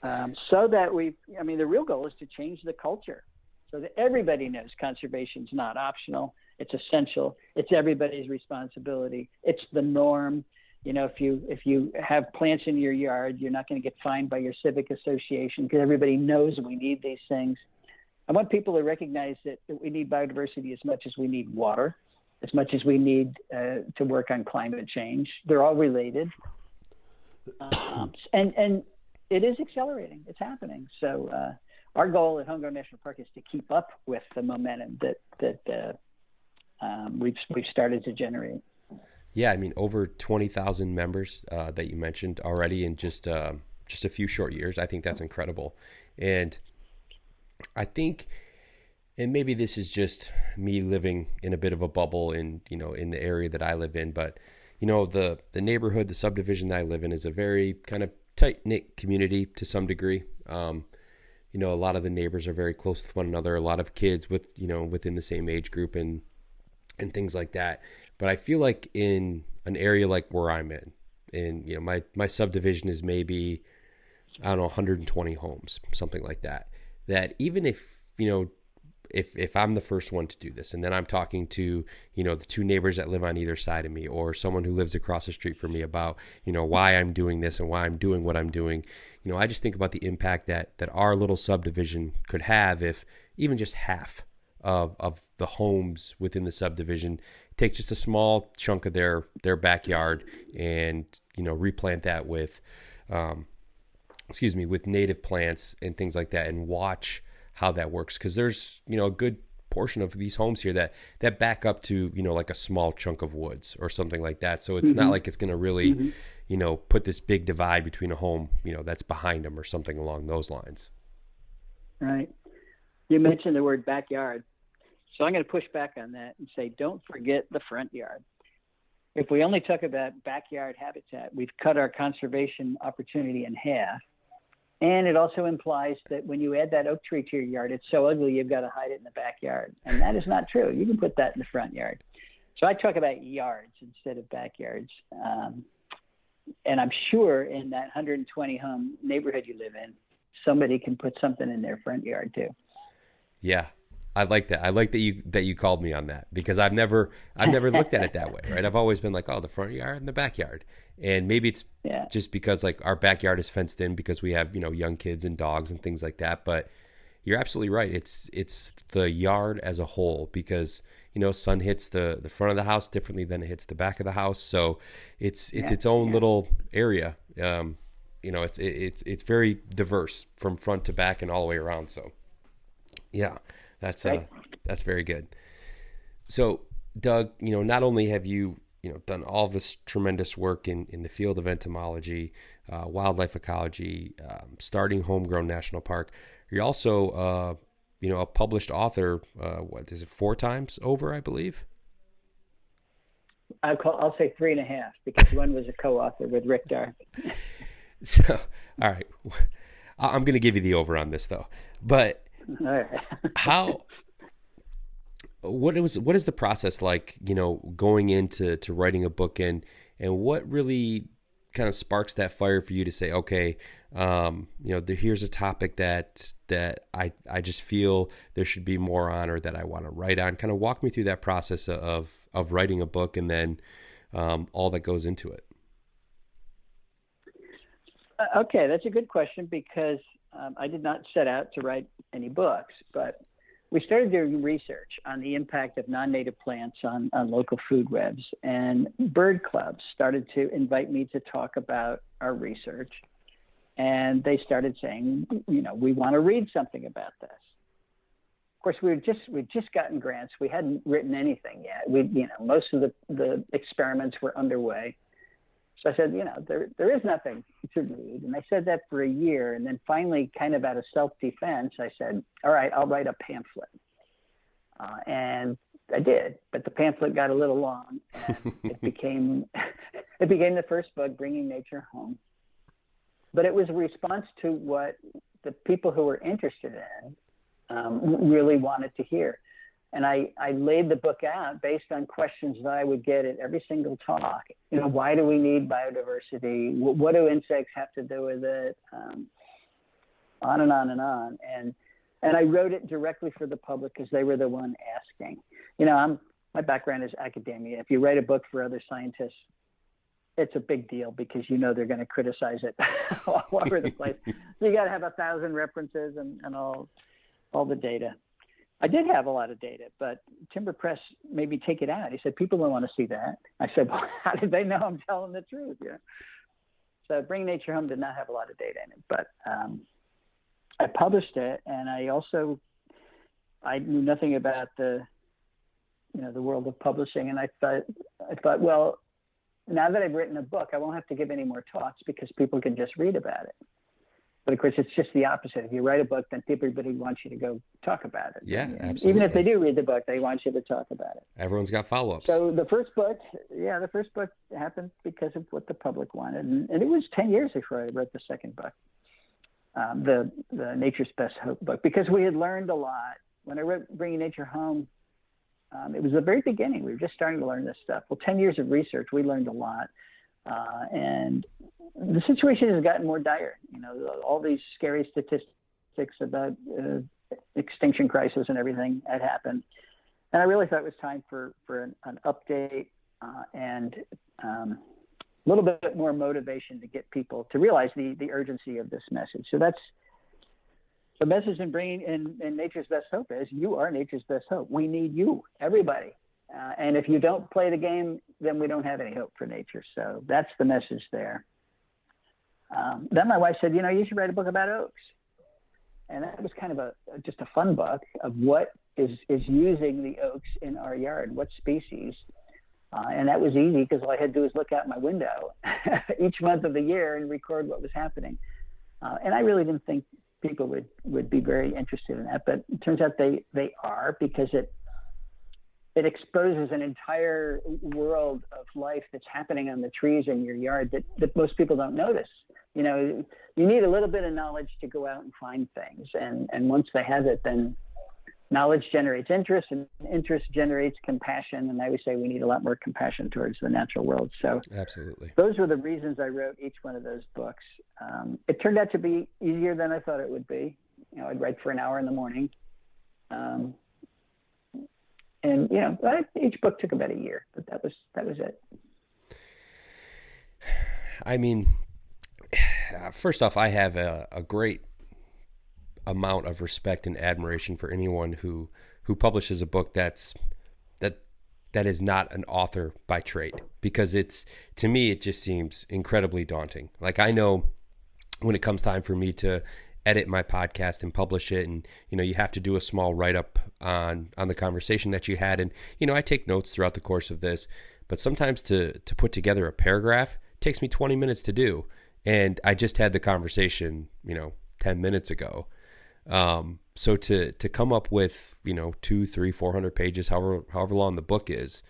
Speaker 3: um, so that we. I mean, the real goal is to change the culture, so that everybody knows conservation is not optional. It's essential. It's everybody's responsibility. It's the norm you know if you if you have plants in your yard you're not going to get fined by your civic association because everybody knows we need these things. I want people to recognize that, that we need biodiversity as much as we need water as much as we need uh, to work on climate change. They're all related. Um, and and it is accelerating. It's happening. So uh, our goal at homegrown national park is to keep up with the momentum that that uh, um, we've we've started to generate
Speaker 2: yeah, I mean, over twenty thousand members uh, that you mentioned already in just uh, just a few short years. I think that's incredible, and I think, and maybe this is just me living in a bit of a bubble in you know in the area that I live in, but you know the the neighborhood, the subdivision that I live in is a very kind of tight knit community to some degree. Um, you know, a lot of the neighbors are very close with one another. A lot of kids with you know within the same age group and and things like that. But I feel like in an area like where I'm in, and you know, my my subdivision is maybe I don't know 120 homes, something like that. That even if you know if if I'm the first one to do this, and then I'm talking to you know the two neighbors that live on either side of me, or someone who lives across the street from me about you know why I'm doing this and why I'm doing what I'm doing, you know, I just think about the impact that that our little subdivision could have if even just half of of the homes within the subdivision. Take just a small chunk of their their backyard and you know replant that with um, excuse me with native plants and things like that and watch how that works. Because there's you know a good portion of these homes here that that back up to you know like a small chunk of woods or something like that. So it's mm-hmm. not like it's going to really mm-hmm. you know put this big divide between a home you know that's behind them or something along those lines.
Speaker 3: Right. You mentioned the word backyard so I'm going to push back on that and say, don't forget the front yard. If we only talk about backyard habitat, we've cut our conservation opportunity in half. And it also implies that when you add that oak tree to your yard, it's so ugly you've got to hide it in the backyard. And that is not true. You can put that in the front yard. So I talk about yards instead of backyards. Um, and I'm sure in that 120 home neighborhood you live in, somebody can put something in their front yard too.
Speaker 2: Yeah, I like that. I like that you that you called me on that because I've never I've never looked at it that way, right? I've always been like, oh, the front yard and the backyard, and maybe it's yeah. just because like our backyard is fenced in because we have you know young kids and dogs and things like that. But you're absolutely right. It's it's the yard as a whole because you know sun hits the the front of the house differently than it hits the back of the house, so it's it's yeah. its own yeah. little area. Um, you know, it's it, it's it's very diverse from front to back and all the way around. So, yeah. That's uh, that's very good. So, Doug, you know, not only have you you know done all this tremendous work in in the field of entomology, uh, wildlife ecology, um, starting Homegrown National Park, you're also uh, you know a published author. Uh, what is it? Four times over, I believe.
Speaker 3: I'll, call, I'll say three and a half because one was a co-author with Rick Darke.
Speaker 2: so, all right, I'm going to give you the over on this though, but how what was what is the process like you know going into to writing a book? And and what really kind of sparks that fire for you to say okay um, you know the, here's a topic that that I I just feel there should be more on or that I want to write on. Kind of walk me through that process of of writing a book and then um, all that goes into it.
Speaker 3: Uh, okay that's a good question because um, I did not set out to write any books, but we started doing research on the impact of non-native plants on, on local food webs, and bird clubs started to invite me to talk about our research, and they started saying, you know, we want to read something about this. Of course, we were just we'd just gotten grants. We hadn't written anything yet. We, you know, most of the the experiments were underway. So I said, you know, there there is nothing to read. And I said that for a year. And then finally, kind of out of self defense, I said, all right, I'll write a pamphlet. Uh, and I did, but the pamphlet got a little long. And it became it became the first book, Bringing Nature Home. But it was a response to what the people who were interested in um, really wanted to hear. And I, I laid the book out based on questions that I would get at every single talk. You know, why do we need biodiversity? What do insects have to do with it? Um, on and on and on. And and I wrote it directly for the public because they were the one asking. You know, I'm my background is academia. If you write a book for other scientists, it's a big deal because you know they're going to criticize it all over the place. so you got to have a thousand references and, and all all the data. I did have a lot of data, but Timber Press made me take it out. He said people don't want to see that. I said, well, how did they know I'm telling the truth? Yeah. So Bring Nature Home did not have a lot of data in it, but um, I published it, and I also I knew nothing about the you know the world of publishing, and I thought I thought well now that I've written a book, I won't have to give any more talks because people can just read about it. But of course, it's just the opposite. If you write a book, then everybody wants you to go talk about it.
Speaker 2: Yeah, absolutely.
Speaker 3: Even if they do read the book, they want you to talk about it.
Speaker 2: Everyone's got follow ups.
Speaker 3: So the first book, yeah, the first book happened because of what the public wanted, and, and it was ten years before I wrote the second book, um, the the Nature's Best Hope book, because we had learned a lot. When I wrote Bringing Nature Home, um, it was the very beginning. We were just starting to learn this stuff. Well, 10 years of research, we learned a lot. Uh, and the situation has gotten more dire. You know, all these scary statistics about uh, extinction crisis and everything had happened. And I really thought it was time for, for an, an update uh, and um, a little bit more motivation to get people to realize the, the urgency of this message. So that's the message in bringing in, in nature's best hope is you are nature's best hope. We need you, everybody. Uh, and if you don't play the game, then we don't have any hope for nature. So that's the message there. Um, then my wife said, you know, you should write a book about oaks. And that was kind of a just a fun book of what is is using the oaks in our yard, what species. Uh, and that was easy because all I had to do was look out my window each month of the year and record what was happening. Uh, and I really didn't think people would would be very interested in that. But it turns out they they are because it it exposes an entire world of life that's happening on the trees in your yard that, that most people don't notice. You know, you need a little bit of knowledge to go out and find things. And, and once they have it, then knowledge generates interest and interest generates compassion. And i would say we need a lot more compassion towards the natural world. So
Speaker 2: absolutely.
Speaker 3: those were the reasons i wrote each one of those books. Um, it turned out to be easier than i thought it would be. You know i'd write for an hour in the morning. Um, and you know each book took about a year but that was that was it
Speaker 2: i mean first off i have a, a great amount of respect and admiration for anyone who who publishes a book that's that that is not an author by trade because it's to me it just seems incredibly daunting. Like I know when it comes time for me to edit my podcast and publish it. And you know you have to do a small write up on on the conversation that you had. And you know I take notes throughout the course of this but sometimes to to put together a paragraph takes me 20 minutes to do. And I just had the conversation you know 10 minutes ago. Um, so to to come up with you know two, three, four hundred pages, however however long the book is,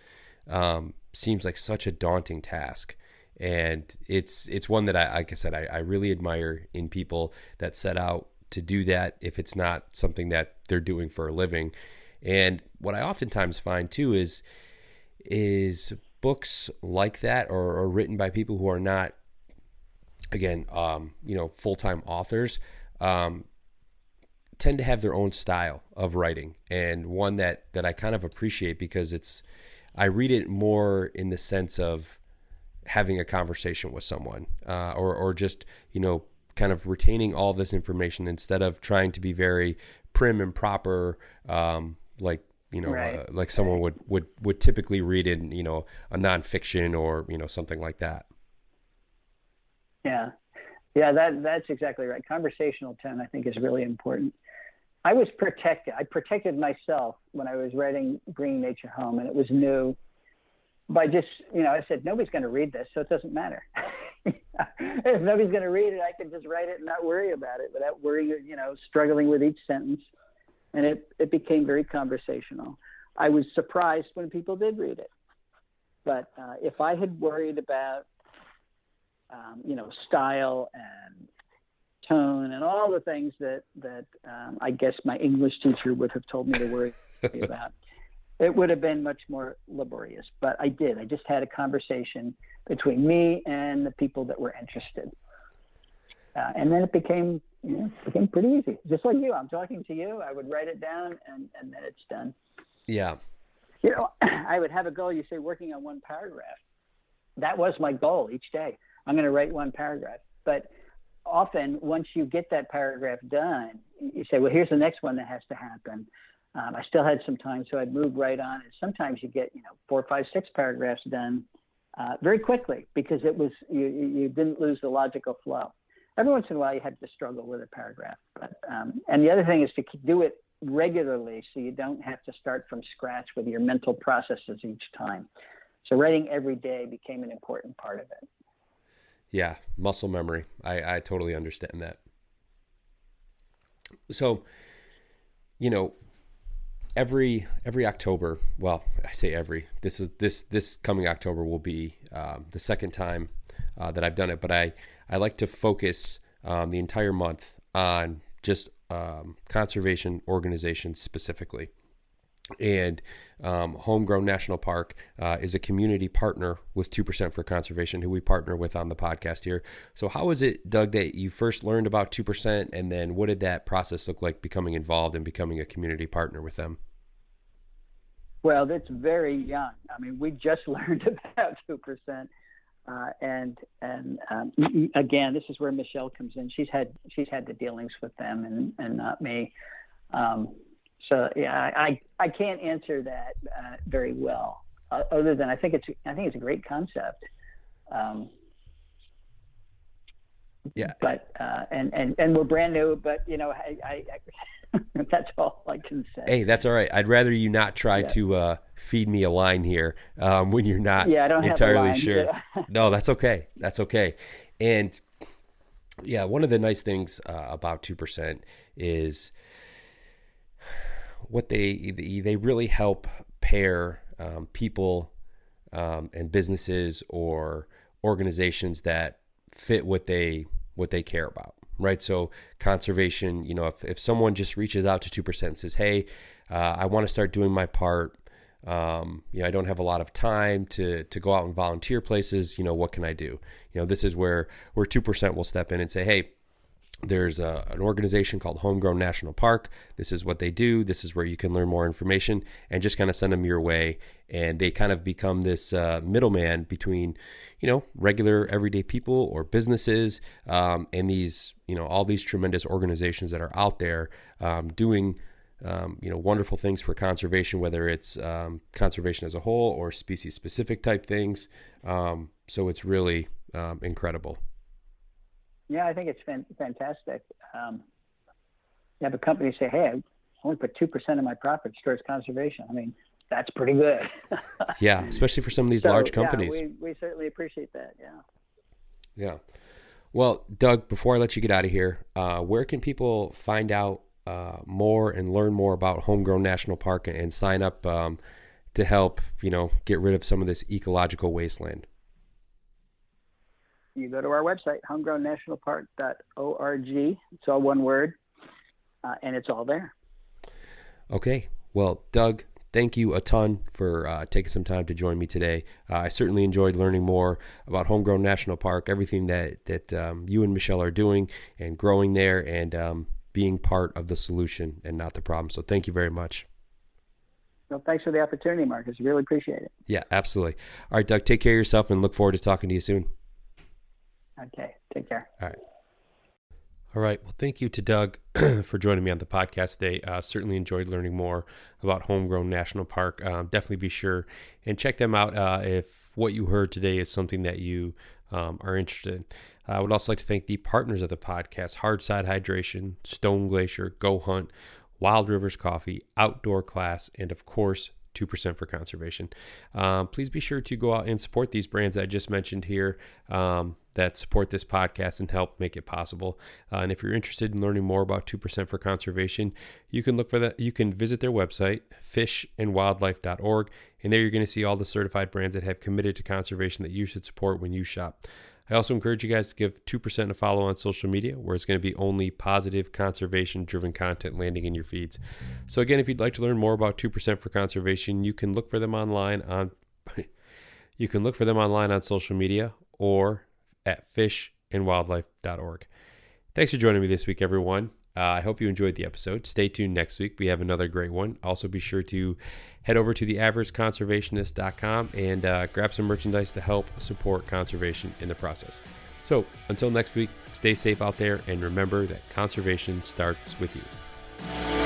Speaker 2: um, seems like such a daunting task. And it's it's one that I like I said I, I really admire in people that set out to do that if it's not something that they're doing for a living. And what I oftentimes find too is is books like that or, or written by people who are not again um, you know full-time authors um, tend to have their own style of writing and one that that I kind of appreciate because it's I read it more in the sense of having a conversation with someone uh, or or just you know kind of retaining all this information instead of trying to be very prim and proper um, like you know right. uh, like someone would would would typically read in you know a nonfiction or you know something like that
Speaker 3: yeah yeah that that's exactly right conversational tone i think is really important I was protected. I protected myself when I was writing Bringing Nature Home, and it was new. By just, you know, I said nobody's going to read this, so it doesn't matter. if nobody's going to read it, I can just write it and not worry about it without worrying, you know, struggling with each sentence. And it it became very conversational. I was surprised when people did read it, but uh, if I had worried about, um, you know, style and tone and and all the things that that um, I guess my English teacher would have told me to worry about. It would have been much more laborious, but I did. I just had a conversation between me and the people that were interested, uh, and then it became you know, it became pretty easy. Just like you, I'm talking to you. I would write it down, and and then it's done.
Speaker 2: Yeah.
Speaker 3: You know, I would have a goal. You say working on one paragraph. That was my goal each day. I'm going to write one paragraph, but often once you get that paragraph done, you say, well, here's the next one that has to happen. Um, I still had some time, so I'd move right on. And sometimes you get, you know, four, five, six paragraphs done uh, very quickly because it was you, you didn't lose the logical flow. Every once in a while, you had to struggle with a paragraph, but um, and the other thing is to do it regularly so you don't have to start from scratch with your mental processes each time. So writing every day became an important part of it.
Speaker 2: Yeah, muscle memory. I, I totally understand that. So, you know, every every October, well, I say every. This is this this coming October will be um, the second time uh, that I've done it, but I I like to focus um, the entire month on just um, conservation organizations specifically. And um, Homegrown National Park uh, is a community partner with 2% for Conservation, who we partner with on the podcast here. So, how was it, Doug, that you first learned about 2%? And then what did that process look like becoming involved and becoming a community partner with them?
Speaker 3: Well, that's very young. I mean, we just learned about 2%. Uh, and and um, again, this is where Michelle comes in. She's had she's had the dealings with them, and and not me. Um, so yeah, I I can't answer that uh, very well, uh, other than I think it's I think it's a great concept. Um,
Speaker 2: yeah.
Speaker 3: But uh, and and and we're brand new, but you know, I, I, I that's all I can say.
Speaker 2: Hey, that's all right. I'd rather you not try yeah. to uh, feed me a line here um, when you're not
Speaker 3: yeah, I don't
Speaker 2: entirely sure. no, that's okay. That's okay. And yeah, one of the nice things uh, about two percent is what they they really help pair um, people um, and businesses or organizations that fit what they what they care about right? So conservation you know if, if someone just reaches out to 2% and says hey uh, i want to start doing my part um, you know i don't have a lot of time to to go out and volunteer places you know what can i do? You know this is where where 2% will step in and say hey there's a, an organization called Homegrown National Park. This is what they do. This is where you can learn more information and just kind of send them your way. And they kind of become this uh, middleman between, you know, regular everyday people or businesses um, and these, you know, all these tremendous organizations that are out there um, doing, um, you know, wonderful things for conservation, whether it's um, conservation as a whole or species specific type things. Um, so it's really um, incredible.
Speaker 3: Yeah, I think it's fantastic. Um, you have a company say, "Hey, I only put two percent of my profits towards conservation." I mean, that's pretty good.
Speaker 2: yeah, especially for some of these so, large companies.
Speaker 3: Yeah, we, we certainly appreciate that. Yeah.
Speaker 2: Yeah. Well, Doug, before I let you get out of here, uh, where can people find out uh, more and learn more about Homegrown National Park and sign up um, to help, you know, get rid of some of this ecological wasteland?
Speaker 3: You go to our website, homegrownnationalpark.org. It's all one word, uh, and it's all there.
Speaker 2: Okay. Well, Doug, thank you a ton for uh, taking some time to join me today. Uh, I certainly enjoyed learning more about Homegrown National Park, everything that that um, you and Michelle are doing and growing there, and um, being part of the solution and not the problem. So, thank you very much.
Speaker 3: Well, thanks for the opportunity, Marcus. Really appreciate it.
Speaker 2: Yeah, absolutely. All right, Doug, take care of yourself and look forward to talking to you soon.
Speaker 3: Okay. Take care.
Speaker 2: All right. All right. Well, thank you to Doug for joining me on the podcast today. Uh, certainly enjoyed learning more about Homegrown National Park. Um, definitely be sure and check them out uh, if what you heard today is something that you um, are interested in. I would also like to thank the partners of the podcast Hardside Hydration, Stone Glacier, Go Hunt, Wild Rivers Coffee, Outdoor Class, and of course, 2% for conservation. Um, please be sure to go out and support these brands I just mentioned here um, that support this podcast and help make it possible. Uh, and if you're interested in learning more about 2% for conservation, you can look for that. You can visit their website, fishandwildlife.org, and there you're going to see all the certified brands that have committed to conservation that you should support when you shop. I also encourage you guys to give 2% a follow on social media, where it's going to be only positive conservation driven content landing in your feeds. So, again, if you'd like to learn more about 2% for conservation, you can look for them online on. you can look for them online on social media or at fishandwildlife.org. Thanks for joining me this week, everyone. Uh, I hope you enjoyed the episode. Stay tuned next week. We have another great one. Also, be sure to head over to theaverageconservationist.com and uh, grab some merchandise to help support conservation in the process. So, until next week, stay safe out there and remember that conservation starts with you.